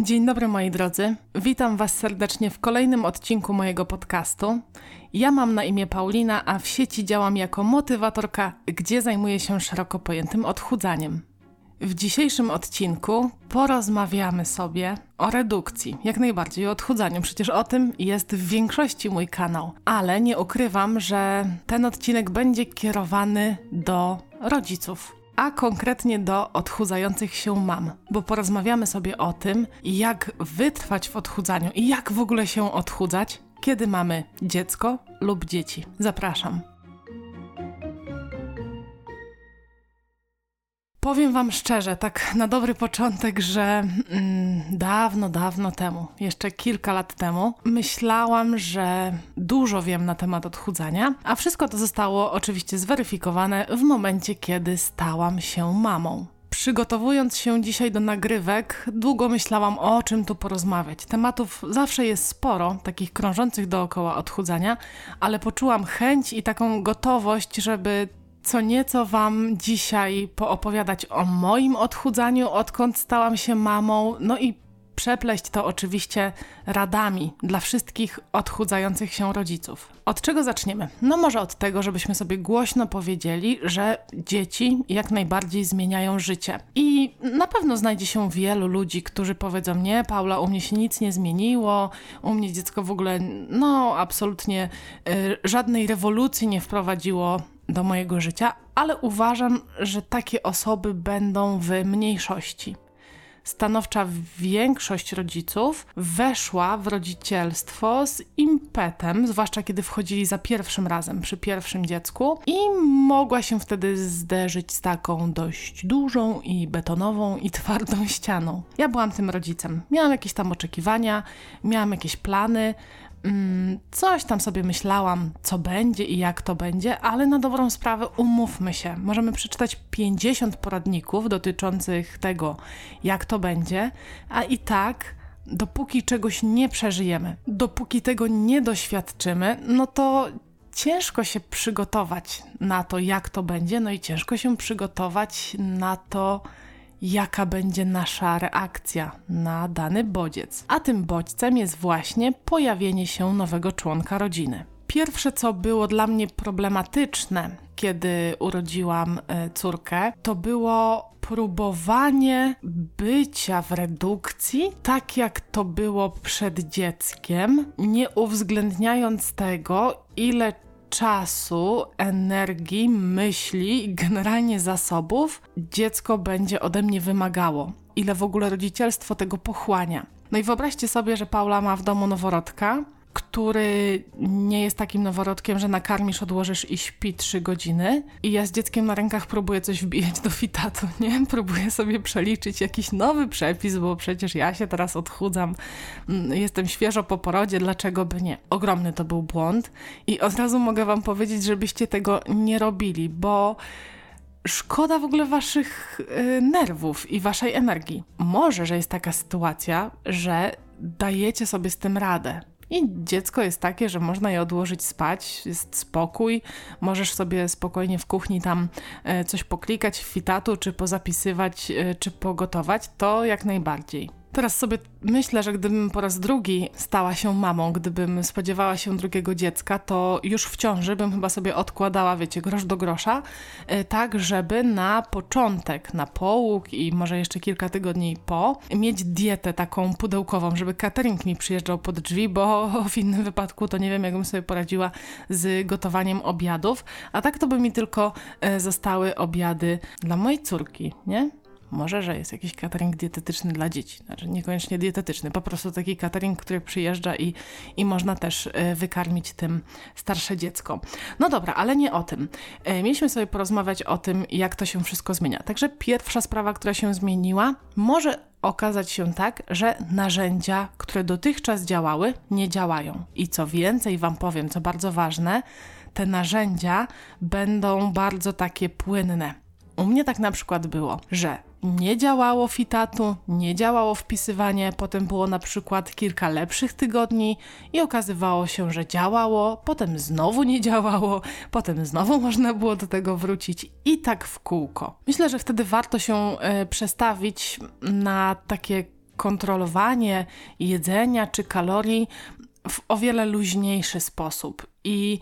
Dzień dobry moi drodzy. Witam Was serdecznie w kolejnym odcinku mojego podcastu. Ja mam na imię Paulina, a w sieci działam jako motywatorka, gdzie zajmuję się szeroko pojętym odchudzaniem. W dzisiejszym odcinku porozmawiamy sobie o redukcji, jak najbardziej o odchudzaniu. Przecież o tym jest w większości mój kanał, ale nie ukrywam, że ten odcinek będzie kierowany do rodziców a konkretnie do odchudzających się mam, bo porozmawiamy sobie o tym, jak wytrwać w odchudzaniu i jak w ogóle się odchudzać, kiedy mamy dziecko lub dzieci. Zapraszam. Powiem Wam szczerze, tak na dobry początek, że mm, dawno, dawno temu, jeszcze kilka lat temu, myślałam, że dużo wiem na temat odchudzania, a wszystko to zostało oczywiście zweryfikowane w momencie, kiedy stałam się mamą. Przygotowując się dzisiaj do nagrywek, długo myślałam o czym tu porozmawiać. Tematów zawsze jest sporo, takich krążących dookoła odchudzania, ale poczułam chęć i taką gotowość, żeby co nieco Wam dzisiaj poopowiadać o moim odchudzaniu, odkąd stałam się mamą, no i przepleść to oczywiście radami dla wszystkich odchudzających się rodziców. Od czego zaczniemy? No może od tego, żebyśmy sobie głośno powiedzieli, że dzieci jak najbardziej zmieniają życie. I na pewno znajdzie się wielu ludzi, którzy powiedzą: Nie, Paula, u mnie się nic nie zmieniło, u mnie dziecko w ogóle, no, absolutnie y, żadnej rewolucji nie wprowadziło do mojego życia, ale uważam, że takie osoby będą w mniejszości. Stanowcza większość rodziców weszła w rodzicielstwo z impetem, zwłaszcza kiedy wchodzili za pierwszym razem przy pierwszym dziecku, i mogła się wtedy zderzyć z taką dość dużą i betonową i twardą ścianą. Ja byłam tym rodzicem. Miałam jakieś tam oczekiwania, miałam jakieś plany, coś tam sobie myślałam, co będzie i jak to będzie, ale na dobrą sprawę umówmy się. Możemy przeczytać 50 poradników dotyczących tego, jak to będzie, a i tak dopóki czegoś nie przeżyjemy, dopóki tego nie doświadczymy, no to ciężko się przygotować na to, jak to będzie, no i ciężko się przygotować na to, jaka będzie nasza reakcja na dany bodziec. A tym bodźcem jest właśnie pojawienie się nowego członka rodziny. Pierwsze, co było dla mnie problematyczne, kiedy urodziłam e, córkę, to było próbowanie bycia w redukcji, tak jak to było przed dzieckiem, nie uwzględniając tego, ile czasu, energii, myśli i generalnie zasobów dziecko będzie ode mnie wymagało. Ile w ogóle rodzicielstwo tego pochłania. No i wyobraźcie sobie, że Paula ma w domu noworodka, który nie jest takim noworodkiem, że nakarmisz, odłożysz i śpi 3 godziny. I ja z dzieckiem na rękach próbuję coś wbijać do fitatu, nie? Próbuję sobie przeliczyć jakiś nowy przepis, bo przecież ja się teraz odchudzam, mm, jestem świeżo po porodzie, dlaczego by nie? Ogromny to był błąd i od razu mogę Wam powiedzieć, żebyście tego nie robili, bo szkoda w ogóle waszych y, nerwów i waszej energii. Może, że jest taka sytuacja, że dajecie sobie z tym radę. I dziecko jest takie, że można je odłożyć spać, jest spokój, możesz sobie spokojnie w kuchni tam e, coś poklikać w fitatu, czy pozapisywać, e, czy pogotować, to jak najbardziej. Teraz sobie myślę, że gdybym po raz drugi stała się mamą, gdybym spodziewała się drugiego dziecka, to już w ciąży bym chyba sobie odkładała, wiecie, grosz do grosza, e, tak żeby na początek, na połóg i może jeszcze kilka tygodni po, mieć dietę taką pudełkową, żeby catering mi przyjeżdżał pod drzwi, bo w innym wypadku to nie wiem, jakbym sobie poradziła z gotowaniem obiadów, a tak to by mi tylko e, zostały obiady dla mojej córki, nie? Może, że jest jakiś catering dietetyczny dla dzieci. Znaczy niekoniecznie dietetyczny, po prostu taki catering, który przyjeżdża i, i można też e, wykarmić tym starsze dziecko. No dobra, ale nie o tym. E, mieliśmy sobie porozmawiać o tym, jak to się wszystko zmienia. Także pierwsza sprawa, która się zmieniła, może okazać się tak, że narzędzia, które dotychczas działały, nie działają. I co więcej, Wam powiem, co bardzo ważne, te narzędzia będą bardzo takie płynne. U mnie tak na przykład było, że nie działało fitatu, nie działało wpisywanie, potem było na przykład kilka lepszych tygodni i okazywało się, że działało, potem znowu nie działało, potem znowu można było do tego wrócić i tak w kółko. Myślę, że wtedy warto się y, przestawić na takie kontrolowanie jedzenia czy kalorii w o wiele luźniejszy sposób. I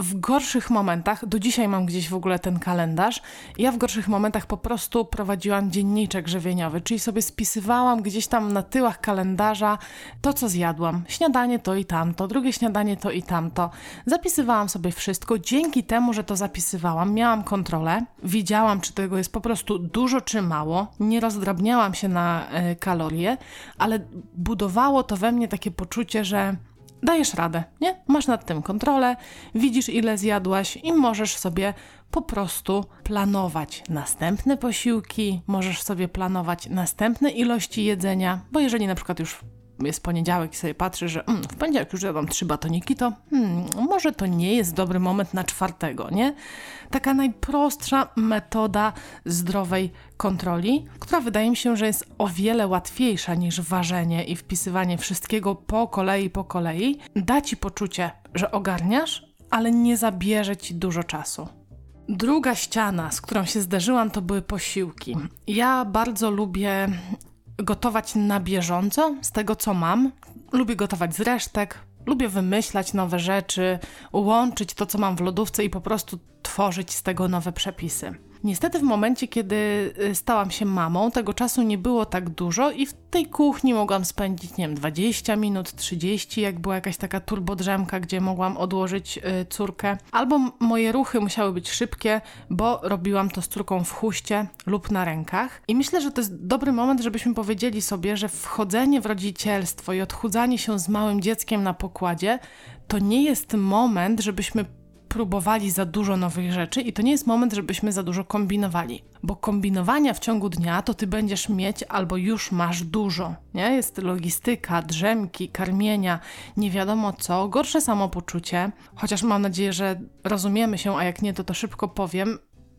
w gorszych momentach, do dzisiaj mam gdzieś w ogóle ten kalendarz, ja w gorszych momentach po prostu prowadziłam dzienniczek żywieniowy, czyli sobie spisywałam gdzieś tam na tyłach kalendarza to, co zjadłam. Śniadanie to i tamto, drugie śniadanie to i tamto. Zapisywałam sobie wszystko. Dzięki temu, że to zapisywałam, miałam kontrolę, widziałam, czy tego jest po prostu dużo czy mało, nie rozdrabniałam się na y, kalorie, ale budowało to we mnie takie poczucie, że dajesz radę, nie? Masz nad tym kontrolę, widzisz ile zjadłaś i możesz sobie po prostu planować następne posiłki, możesz sobie planować następne ilości jedzenia, bo jeżeli na przykład już jest poniedziałek i sobie patrzy, że mm, w poniedziałek już jadłam trzy batoniki, to hmm, może to nie jest dobry moment na czwartego, nie? Taka najprostsza metoda zdrowej kontroli, która wydaje mi się, że jest o wiele łatwiejsza niż ważenie i wpisywanie wszystkiego po kolei, po kolei, da ci poczucie, że ogarniasz, ale nie zabierze ci dużo czasu. Druga ściana, z którą się zderzyłam, to były posiłki. Ja bardzo lubię gotować na bieżąco z tego, co mam. Lubię gotować z resztek, lubię wymyślać nowe rzeczy, łączyć to, co mam w lodówce i po prostu tworzyć z tego nowe przepisy. Niestety w momencie, kiedy y, stałam się mamą, tego czasu nie było tak dużo i w tej kuchni mogłam spędzić, nie wiem, 20 minut, 30, jak była jakaś taka turbodrzemka, gdzie mogłam odłożyć y, córkę. Albo moje ruchy musiały być szybkie, bo robiłam to z córką w chuście lub na rękach. I myślę, że to jest dobry moment, żebyśmy powiedzieli sobie, że wchodzenie w rodzicielstwo i odchudzanie się z małym dzieckiem na pokładzie to nie jest moment, żebyśmy próbowali za dużo nowych rzeczy i to nie jest moment, żebyśmy za dużo kombinowali. Bo kombinowania w ciągu dnia to ty będziesz mieć albo już masz dużo. Nie? Jest logistyka, drzemki, karmienia, nie wiadomo co, gorsze samopoczucie. Chociaż mam nadzieję, że rozumiemy się, a jak nie, to to szybko powiem,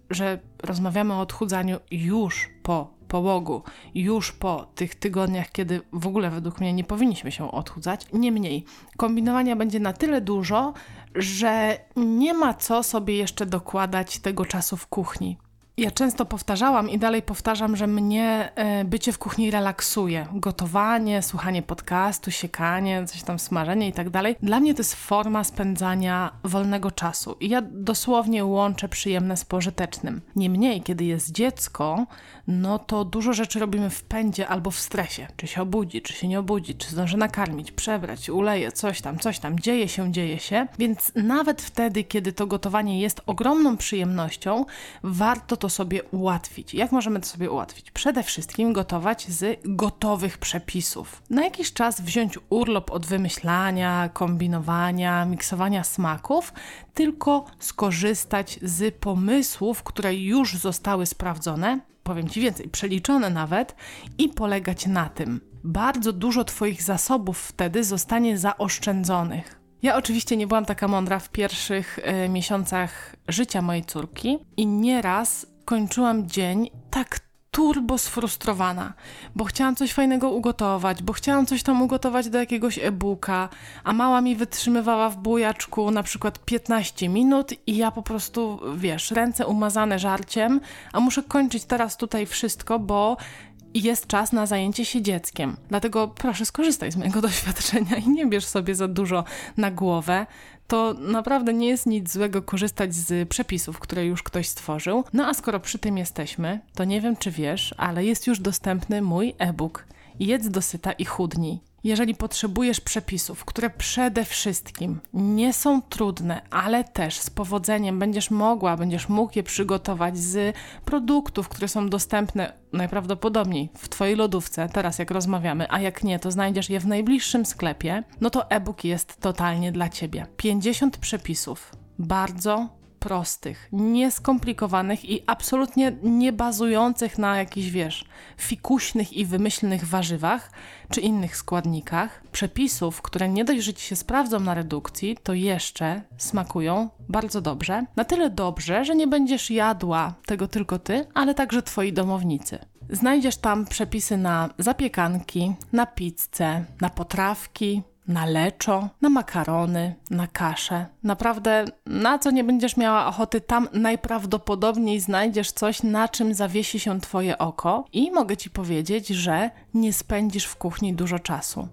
że rozmawiamy o odchudzaniu już po połogu, już po tych tygodniach, kiedy w ogóle według mnie nie powinniśmy się odchudzać. Niemniej, kombinowania będzie na tyle dużo, że nie ma co sobie jeszcze dokładać tego czasu w kuchni. Ja często powtarzałam i dalej powtarzam, że mnie e, bycie w kuchni relaksuje. Gotowanie, słuchanie podcastu, siekanie, coś tam smażenie i tak dalej. Dla mnie to jest forma spędzania wolnego czasu. I ja dosłownie łączę przyjemne z pożytecznym. Niemniej, kiedy jest dziecko, no to dużo rzeczy robimy w pędzie albo w stresie. Czy się obudzi, czy się nie obudzi, czy zdąży nakarmić, przebrać, uleje, coś tam, coś tam. Dzieje się, dzieje się. Więc nawet wtedy, kiedy to gotowanie jest ogromną przyjemnością, warto to sobie ułatwić. Jak możemy to sobie ułatwić? Przede wszystkim gotować z gotowych przepisów. Na jakiś czas wziąć urlop od wymyślania, kombinowania, miksowania smaków, tylko skorzystać z pomysłów, które już zostały sprawdzone, powiem Ci więcej, przeliczone nawet i polegać na tym. Bardzo dużo Twoich zasobów wtedy zostanie zaoszczędzonych. Ja oczywiście nie byłam taka mądra w pierwszych y, miesiącach życia mojej córki i nieraz kończyłam dzień tak turbo sfrustrowana, bo chciałam coś fajnego ugotować, bo chciałam coś tam ugotować do jakiegoś e-booka, a mała mi wytrzymywała w bujaczku na przykład 15 minut i ja po prostu, wiesz, ręce umazane żarciem, a muszę kończyć teraz tutaj wszystko, bo jest czas na zajęcie się dzieckiem. Dlatego proszę skorzystaj z mojego doświadczenia i nie bierz sobie za dużo na głowę to naprawdę nie jest nic złego korzystać z przepisów, które już ktoś stworzył. No a skoro przy tym jesteśmy, to nie wiem czy wiesz, ale jest już dostępny mój e-book Jedz dosyta i chudnij. Jeżeli potrzebujesz przepisów, które przede wszystkim nie są trudne, ale też z powodzeniem będziesz mogła, będziesz mógł je przygotować z produktów, które są dostępne najprawdopodobniej w Twojej lodówce, teraz jak rozmawiamy, a jak nie, to znajdziesz je w najbliższym sklepie, no to e-book jest totalnie dla Ciebie. 50 przepisów. Bardzo prostych, nieskomplikowanych i absolutnie nie bazujących na jakichś, wiesz, fikuśnych i wymyślnych warzywach czy innych składnikach, przepisów, które nie dość, że ci się sprawdzą na redukcji, to jeszcze smakują bardzo dobrze. Na tyle dobrze, że nie będziesz jadła tego tylko ty, ale także twoi domownicy. Znajdziesz tam przepisy na zapiekanki, na pizzę, na potrawki, na leczo, na makarony, na kaszę. Naprawdę, na co nie będziesz miała ochoty, tam najprawdopodobniej znajdziesz coś, na czym zawiesi się Twoje oko. I mogę Ci powiedzieć, że nie spędzisz w kuchni dużo czasu.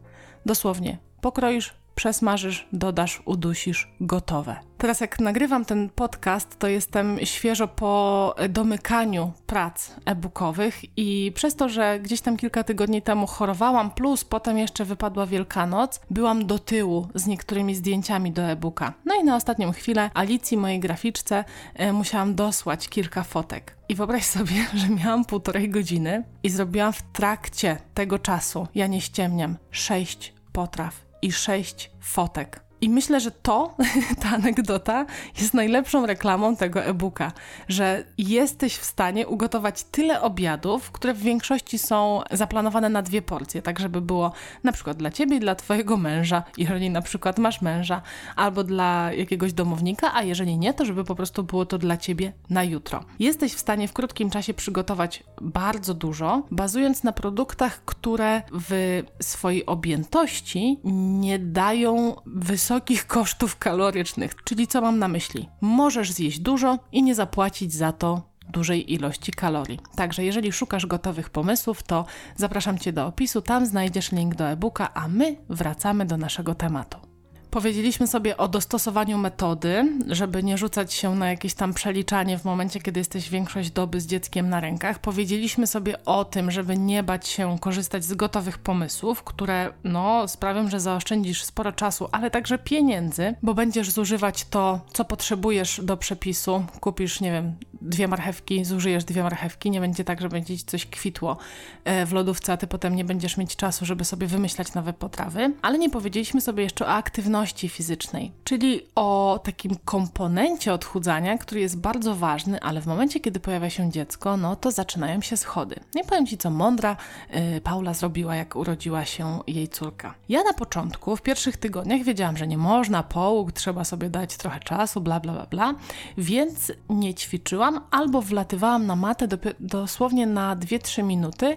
Dosłownie, pokroisz przesmażysz, dodasz, udusisz, gotowe. Teraz jak nagrywam ten podcast, to jestem świeżo po domykaniu prac e-bookowych i przez to, że gdzieś tam kilka tygodni temu chorowałam, plus potem jeszcze wypadła Wielkanoc, byłam do tyłu z niektórymi zdjęciami do e-booka. No i na ostatnią chwilę Alicji, mojej graficzce, e, musiałam dosłać kilka fotek. I wyobraź sobie, że miałam półtorej godziny i zrobiłam w trakcie tego czasu, ja nie ściemniam, sześć potraw i sześć fotek. I myślę, że to, ta anegdota, jest najlepszą reklamą tego e-booka, że jesteś w stanie ugotować tyle obiadów, które w większości są zaplanowane na dwie porcje, tak żeby było na przykład dla ciebie i dla twojego męża, jeżeli na przykład masz męża, albo dla jakiegoś domownika, a jeżeli nie, to żeby po prostu było to dla ciebie na jutro. Jesteś w stanie w krótkim czasie przygotować bardzo dużo, bazując na produktach, które w swojej objętości nie dają wysokich wysokich kosztów kalorycznych. Czyli co mam na myśli? Możesz zjeść dużo i nie zapłacić za to dużej ilości kalorii. Także jeżeli szukasz gotowych pomysłów, to zapraszam Cię do opisu, tam znajdziesz link do e-booka, a my wracamy do naszego tematu. Powiedzieliśmy sobie o dostosowaniu metody, żeby nie rzucać się na jakieś tam przeliczanie w momencie, kiedy jesteś większość doby z dzieckiem na rękach. Powiedzieliśmy sobie o tym, żeby nie bać się korzystać z gotowych pomysłów, które no, sprawią, że zaoszczędzisz sporo czasu, ale także pieniędzy, bo będziesz zużywać to, co potrzebujesz do przepisu. Kupisz, nie wiem, dwie marchewki, zużyjesz dwie marchewki, nie będzie tak, że będzie ci coś kwitło e, w lodówce, a ty potem nie będziesz mieć czasu, żeby sobie wymyślać nowe potrawy. Ale nie powiedzieliśmy sobie jeszcze o aktywności fizycznej, czyli o takim komponencie odchudzania, który jest bardzo ważny, ale w momencie, kiedy pojawia się dziecko, no to zaczynają się schody. Nie powiem ci, co mądra yy, Paula zrobiła, jak urodziła się jej córka. Ja na początku, w pierwszych tygodniach wiedziałam, że nie można, połóg, trzeba sobie dać trochę czasu, bla, bla, bla, bla, więc nie ćwiczyłam albo wlatywałam na matę dosłownie na 2-3 minuty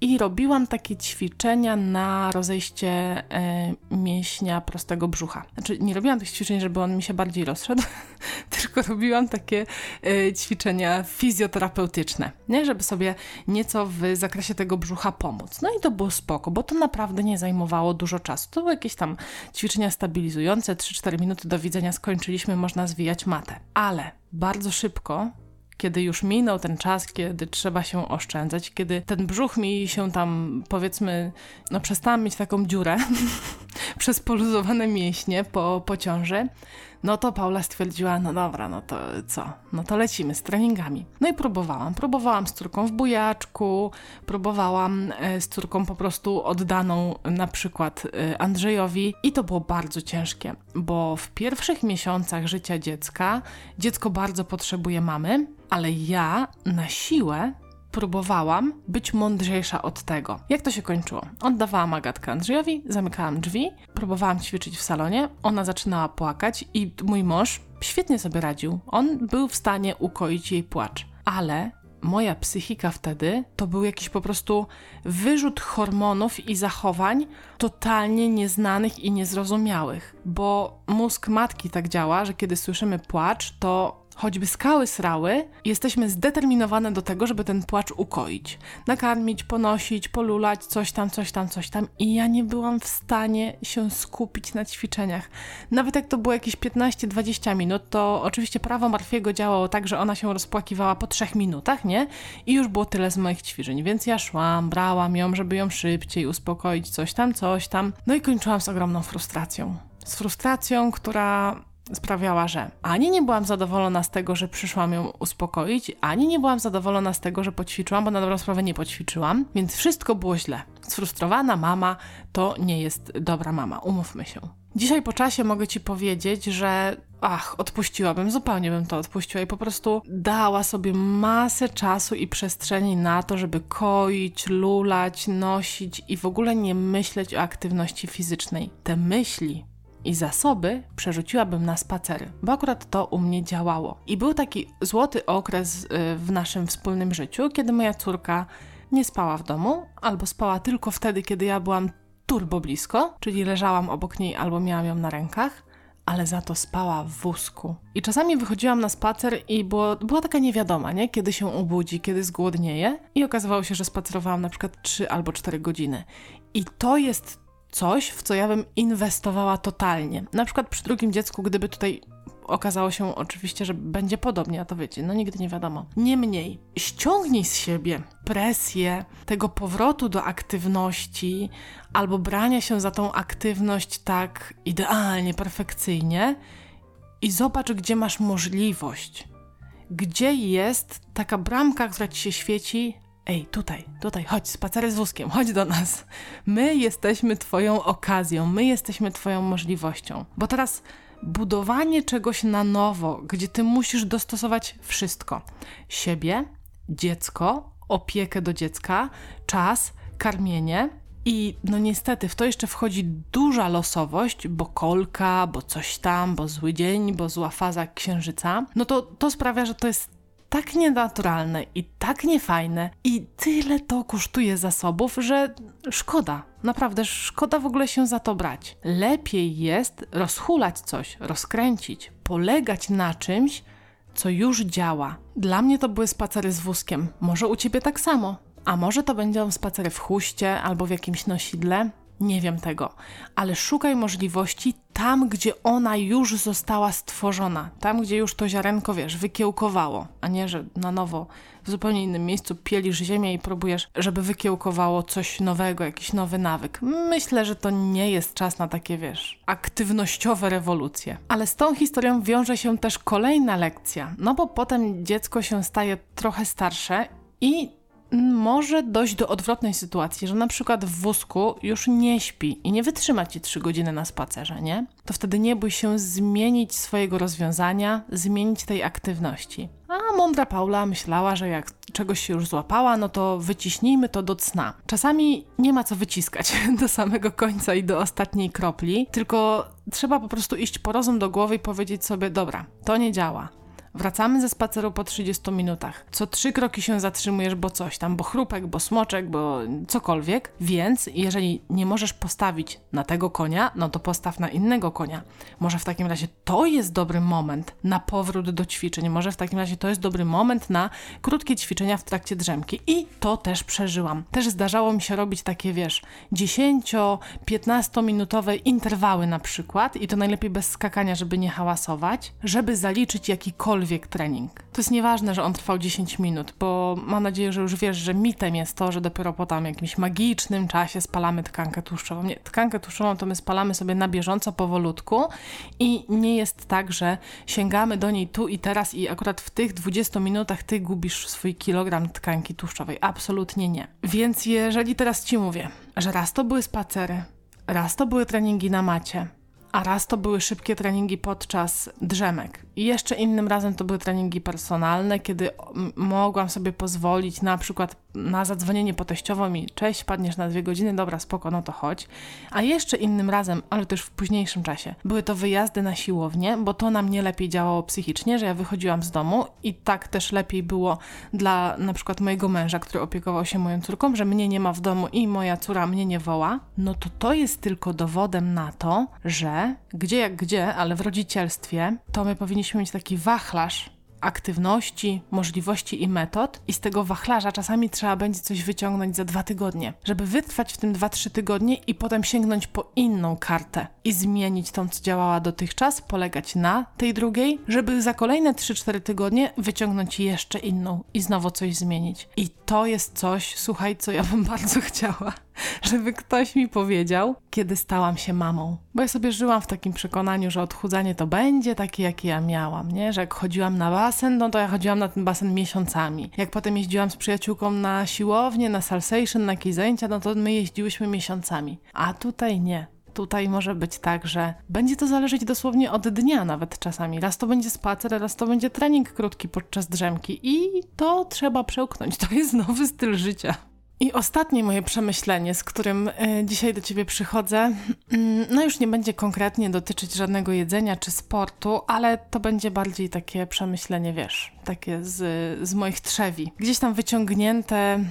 i robiłam takie ćwiczenia na rozejście e, mięśnia prostego brzucha. Znaczy, nie robiłam tych ćwiczeń, żeby on mi się bardziej rozszedł, tylko robiłam takie e, ćwiczenia fizjoterapeutyczne, nie? żeby sobie nieco w zakresie tego brzucha pomóc. No i to było spoko, bo to naprawdę nie zajmowało dużo czasu. To były jakieś tam ćwiczenia stabilizujące, 3-4 minuty do widzenia skończyliśmy, można zwijać matę. Ale bardzo szybko kiedy już minął ten czas, kiedy trzeba się oszczędzać, kiedy ten brzuch mi się tam, powiedzmy, no przestałam mieć taką dziurę przez poluzowane mięśnie po, po ciąży, no to Paula stwierdziła, no dobra, no to co? No to lecimy z treningami. No i próbowałam. Próbowałam z córką w bujaczku, próbowałam e, z córką po prostu oddaną na przykład e, Andrzejowi i to było bardzo ciężkie, bo w pierwszych miesiącach życia dziecka dziecko bardzo potrzebuje mamy, ale ja na siłę próbowałam być mądrzejsza od tego. Jak to się kończyło? Oddawałam Agatkę Andrzejowi, zamykałam drzwi, próbowałam ćwiczyć w salonie, ona zaczynała płakać i mój mąż świetnie sobie radził. On był w stanie ukoić jej płacz, ale moja psychika wtedy to był jakiś po prostu wyrzut hormonów i zachowań totalnie nieznanych i niezrozumiałych, bo mózg matki tak działa, że kiedy słyszymy płacz, to choćby skały srały, jesteśmy zdeterminowane do tego, żeby ten płacz ukoić. Nakarmić, ponosić, polulać, coś tam, coś tam, coś tam. I ja nie byłam w stanie się skupić na ćwiczeniach. Nawet jak to było jakieś 15-20 minut, to oczywiście prawo Marfiego działało tak, że ona się rozpłakiwała po 3 minutach, nie? I już było tyle z moich ćwiczeń. Więc ja szłam, brałam ją, żeby ją szybciej uspokoić, coś tam, coś tam. No i kończyłam z ogromną frustracją. Z frustracją, która sprawiała, że ani nie byłam zadowolona z tego, że przyszłam ją uspokoić, ani nie byłam zadowolona z tego, że poćwiczyłam, bo na dobrą sprawę nie poćwiczyłam, więc wszystko było źle. Sfrustrowana mama to nie jest dobra mama, umówmy się. Dzisiaj po czasie mogę ci powiedzieć, że ach, odpuściłabym, zupełnie bym to odpuściła i po prostu dała sobie masę czasu i przestrzeni na to, żeby koić, lulać, nosić i w ogóle nie myśleć o aktywności fizycznej. Te myśli i zasoby przerzuciłabym na spacery, bo akurat to u mnie działało. I był taki złoty okres y, w naszym wspólnym życiu, kiedy moja córka nie spała w domu, albo spała tylko wtedy, kiedy ja byłam turbo blisko, czyli leżałam obok niej albo miałam ją na rękach, ale za to spała w wózku. I czasami wychodziłam na spacer i było, była taka niewiadoma, nie? Kiedy się obudzi, kiedy zgłodnieje. I okazywało się, że spacerowałam na przykład 3 albo 4 godziny. I to jest coś, w co ja bym inwestowała totalnie. Na przykład przy drugim dziecku, gdyby tutaj okazało się oczywiście, że będzie podobnie, a to wiecie, no nigdy nie wiadomo. Niemniej, ściągnij z siebie presję tego powrotu do aktywności albo brania się za tą aktywność tak idealnie, perfekcyjnie i zobacz, gdzie masz możliwość. Gdzie jest taka bramka, która ci się świeci, Ej, tutaj, tutaj, chodź, spacery z wózkiem, chodź do nas. My jesteśmy Twoją okazją, my jesteśmy Twoją możliwością. Bo teraz budowanie czegoś na nowo, gdzie Ty musisz dostosować wszystko: siebie, dziecko, opiekę do dziecka, czas, karmienie. I no niestety w to jeszcze wchodzi duża losowość, bo kolka, bo coś tam, bo zły dzień, bo zła faza księżyca. No to to sprawia, że to jest tak nienaturalne i tak niefajne i tyle to kosztuje zasobów, że szkoda. Naprawdę szkoda w ogóle się za to brać. Lepiej jest rozhulać coś, rozkręcić, polegać na czymś, co już działa. Dla mnie to były spacery z wózkiem. Może u ciebie tak samo. A może to będą spacery w chuście albo w jakimś nosidle? Nie wiem tego, ale szukaj możliwości tam, gdzie ona już została stworzona, tam, gdzie już to ziarenko, wiesz, wykiełkowało, a nie, że na nowo w zupełnie innym miejscu pielisz ziemię i próbujesz, żeby wykiełkowało coś nowego, jakiś nowy nawyk. Myślę, że to nie jest czas na takie, wiesz, aktywnościowe rewolucje. Ale z tą historią wiąże się też kolejna lekcja, no bo potem dziecko się staje trochę starsze i może dojść do odwrotnej sytuacji, że na przykład w wózku już nie śpi i nie wytrzyma ci 3 godziny na spacerze, nie? To wtedy nie bój się zmienić swojego rozwiązania, zmienić tej aktywności. A mądra Paula myślała, że jak czegoś się już złapała, no to wyciśnijmy to do cna. Czasami nie ma co wyciskać do samego końca i do ostatniej kropli, tylko trzeba po prostu iść po rozum do głowy i powiedzieć sobie: Dobra, to nie działa. Wracamy ze spaceru po 30 minutach. Co trzy kroki się zatrzymujesz, bo coś tam, bo chrupek, bo smoczek, bo cokolwiek. Więc jeżeli nie możesz postawić na tego konia, no to postaw na innego konia. Może w takim razie to jest dobry moment na powrót do ćwiczeń. Może w takim razie to jest dobry moment na krótkie ćwiczenia w trakcie drzemki. I to też przeżyłam. Też zdarzało mi się robić takie, wiesz, 10-15 minutowe interwały na przykład i to najlepiej bez skakania, żeby nie hałasować, żeby zaliczyć jakikolwiek jakikolwiek trening. To jest nieważne, że on trwał 10 minut, bo mam nadzieję, że już wiesz, że mitem jest to, że dopiero po tam jakimś magicznym czasie spalamy tkankę tłuszczową. Nie, tkankę tłuszczową to my spalamy sobie na bieżąco, powolutku i nie jest tak, że sięgamy do niej tu i teraz i akurat w tych 20 minutach ty gubisz swój kilogram tkanki tłuszczowej. Absolutnie nie. Więc jeżeli teraz ci mówię, że raz to były spacery, raz to były treningi na macie, a raz to były szybkie treningi podczas drzemek. I jeszcze innym razem to były treningi personalne, kiedy mogłam sobie pozwolić na przykład na zadzwonienie po teściową i cześć, padniesz na dwie godziny, dobra, spoko, no to chodź. A jeszcze innym razem, ale też w późniejszym czasie, były to wyjazdy na siłownię, bo to na mnie lepiej działało psychicznie, że ja wychodziłam z domu i tak też lepiej było dla na przykład mojego męża, który opiekował się moją córką, że mnie nie ma w domu i moja córa mnie nie woła, no to to jest tylko dowodem na to, że gdzie jak gdzie, ale w rodzicielstwie, to my powinniśmy mieć taki wachlarz aktywności, możliwości i metod, i z tego wachlarza czasami trzeba będzie coś wyciągnąć za dwa tygodnie, żeby wytrwać w tym dwa, trzy tygodnie i potem sięgnąć po inną kartę i zmienić tą, co działała dotychczas, polegać na tej drugiej, żeby za kolejne 3-4 tygodnie wyciągnąć jeszcze inną i znowu coś zmienić. I to jest coś, słuchaj, co ja bym bardzo chciała żeby ktoś mi powiedział, kiedy stałam się mamą. Bo ja sobie żyłam w takim przekonaniu, że odchudzanie to będzie takie, jakie ja miałam, nie? Że jak chodziłam na basen, no to ja chodziłam na ten basen miesiącami. Jak potem jeździłam z przyjaciółką na siłownię, na salsation, na jakieś zajęcia, no to my jeździłyśmy miesiącami. A tutaj nie tutaj może być tak, że będzie to zależeć dosłownie od dnia nawet czasami. Raz to będzie spacer, raz to będzie trening krótki podczas drzemki i to trzeba przełknąć. To jest nowy styl życia. I ostatnie moje przemyślenie, z którym e, dzisiaj do Ciebie przychodzę, mm, no już nie będzie konkretnie dotyczyć żadnego jedzenia czy sportu, ale to będzie bardziej takie przemyślenie, wiesz, takie z, z moich trzewi. Gdzieś tam wyciągnięte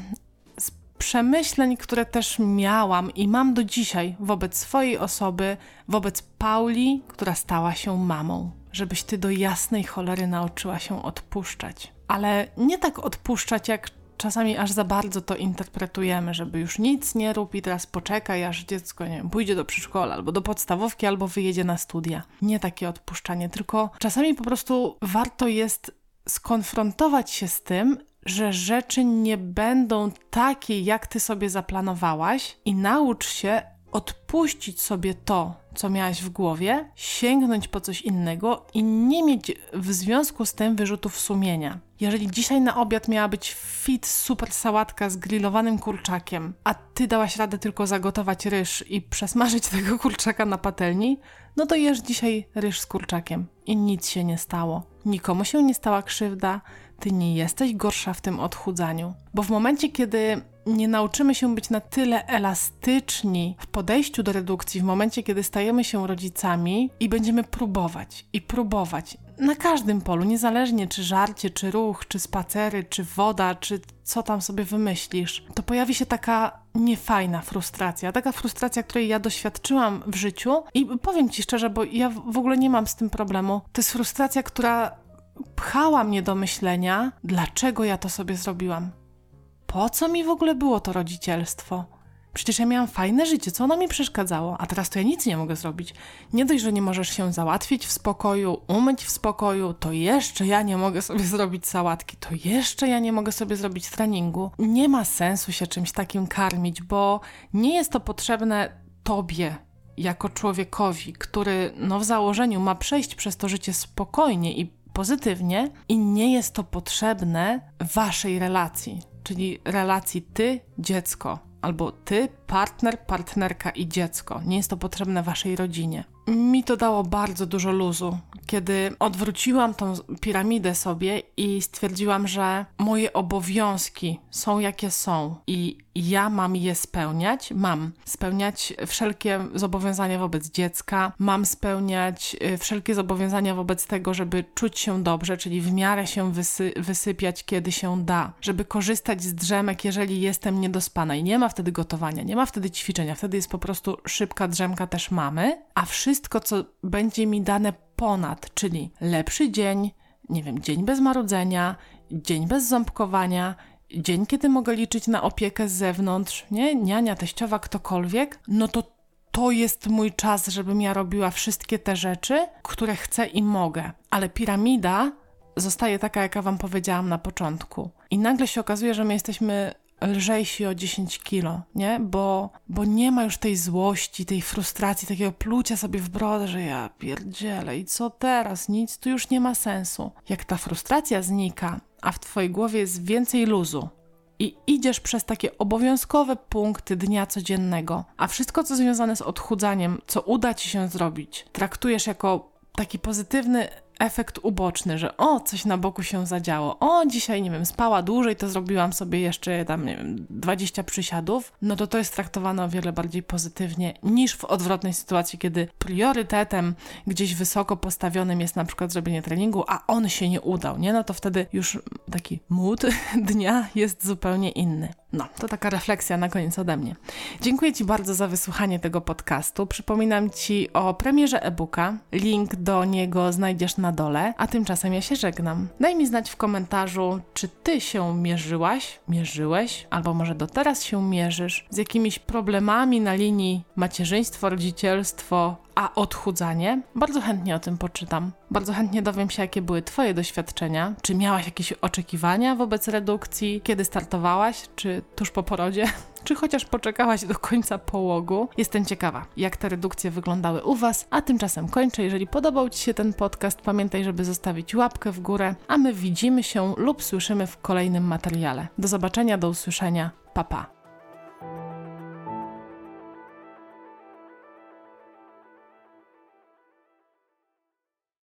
z przemyśleń, które też miałam i mam do dzisiaj wobec swojej osoby, wobec Pauli, która stała się mamą. Żebyś ty do jasnej cholery nauczyła się odpuszczać. Ale nie tak odpuszczać, jak czasami aż za bardzo to interpretujemy, żeby już nic nie rób i teraz poczekaj, aż dziecko nie wiem, pójdzie do przedszkola albo do podstawówki, albo wyjedzie na studia. Nie takie odpuszczanie, tylko czasami po prostu warto jest skonfrontować się z tym, że rzeczy nie będą takie, jak ty sobie zaplanowałaś, i naucz się odpuścić sobie to, co miałaś w głowie, sięgnąć po coś innego i nie mieć w związku z tym wyrzutów sumienia. Jeżeli dzisiaj na obiad miała być fit super sałatka z grillowanym kurczakiem, a ty dałaś radę tylko zagotować ryż i przesmażyć tego kurczaka na patelni, no to jesz dzisiaj ryż z kurczakiem i nic się nie stało. Nikomu się nie stała krzywda, ty nie jesteś gorsza w tym odchudzaniu. Bo w momencie, kiedy nie nauczymy się być na tyle elastyczni w podejściu do redukcji, w momencie, kiedy stajemy się rodzicami i będziemy próbować i próbować na każdym polu, niezależnie czy żarcie, czy ruch, czy spacery, czy woda, czy co tam sobie wymyślisz, to pojawi się taka niefajna frustracja. Taka frustracja, której ja doświadczyłam w życiu i powiem ci szczerze, bo ja w ogóle nie mam z tym problemu. To jest frustracja, która pchała mnie do myślenia, dlaczego ja to sobie zrobiłam. Po co mi w ogóle było to rodzicielstwo? Przecież ja miałam fajne życie, co ono mi przeszkadzało, a teraz to ja nic nie mogę zrobić. Nie dość, że nie możesz się załatwić w spokoju, umyć w spokoju, to jeszcze ja nie mogę sobie zrobić sałatki, to jeszcze ja nie mogę sobie zrobić treningu. Nie ma sensu się czymś takim karmić, bo nie jest to potrzebne tobie, jako człowiekowi, który no w założeniu ma przejść przez to życie spokojnie i pozytywnie i nie jest to potrzebne waszej relacji, czyli relacji ty, dziecko, albo ty, partner, partnerka i dziecko. Nie jest to potrzebne waszej rodzinie. Mi to dało bardzo dużo luzu, kiedy odwróciłam tą piramidę sobie i stwierdziłam, że moje obowiązki są jakie są i ja mam je spełniać. Mam spełniać wszelkie zobowiązania wobec dziecka, mam spełniać y, wszelkie zobowiązania wobec tego, żeby czuć się dobrze, czyli w miarę się wysy wysypiać, kiedy się da, żeby korzystać z drzemek, jeżeli jestem niedospana i nie ma wtedy gotowania, nie ma wtedy ćwiczenia, wtedy jest po prostu szybka drzemka też mamy, a wszystko, co będzie mi dane ponad, czyli lepszy dzień, nie wiem, dzień bez marudzenia, dzień bez ząbkowania, dzień, kiedy mogę liczyć na opiekę z zewnątrz, nie? Niania, teściowa, ktokolwiek, no to to jest mój czas, żebym ja robiła wszystkie te rzeczy, które chcę i mogę. Ale piramida zostaje taka, jaka wam powiedziałam na początku. I nagle się okazuje, że my jesteśmy lżejsi o 10 kilo, nie? Bo, bo nie ma już tej złości, tej frustracji, takiego plucia sobie w brodę, że ja pierdzielę i co teraz? Nic tu już nie ma sensu. Jak ta frustracja znika, a w twojej głowie jest więcej luzu, i idziesz przez takie obowiązkowe punkty dnia codziennego, a wszystko, co związane z odchudzaniem, co uda ci się zrobić, traktujesz jako taki pozytywny efekt uboczny, że o, coś na boku się zadziało, o, dzisiaj, nie wiem, spała dłużej, to zrobiłam sobie jeszcze tam, nie wiem, 20 przysiadów, no to to jest traktowane o wiele bardziej pozytywnie niż w odwrotnej sytuacji, kiedy priorytetem gdzieś wysoko postawionym jest na przykład zrobienie treningu, a on się nie udał, nie? No to wtedy już taki mood dnia jest zupełnie inny. No, to taka refleksja na koniec ode mnie. Dziękuję Ci bardzo za wysłuchanie tego podcastu. Przypominam Ci o premierze e-booka. Link do niego znajdziesz na dole, a tymczasem ja się żegnam. Daj mi znać w komentarzu, czy Ty się mierzyłaś, mierzyłeś, albo może do teraz się mierzysz z jakimiś problemami na linii macierzyństwo, rodzicielstwo, a odchudzanie? Bardzo chętnie o tym poczytam. Bardzo chętnie dowiem się, jakie były Twoje doświadczenia. Czy miałaś jakieś oczekiwania wobec redukcji? Kiedy startowałaś? Czy tuż po porodzie? Czy chociaż poczekałaś do końca połogu? Jestem ciekawa, jak te redukcje wyglądały u Was. A tymczasem kończę. Jeżeli podobał Ci się ten podcast, pamiętaj, żeby zostawić łapkę w górę, a my widzimy się lub słyszymy w kolejnym materiale. Do zobaczenia, do usłyszenia. Pa, pa.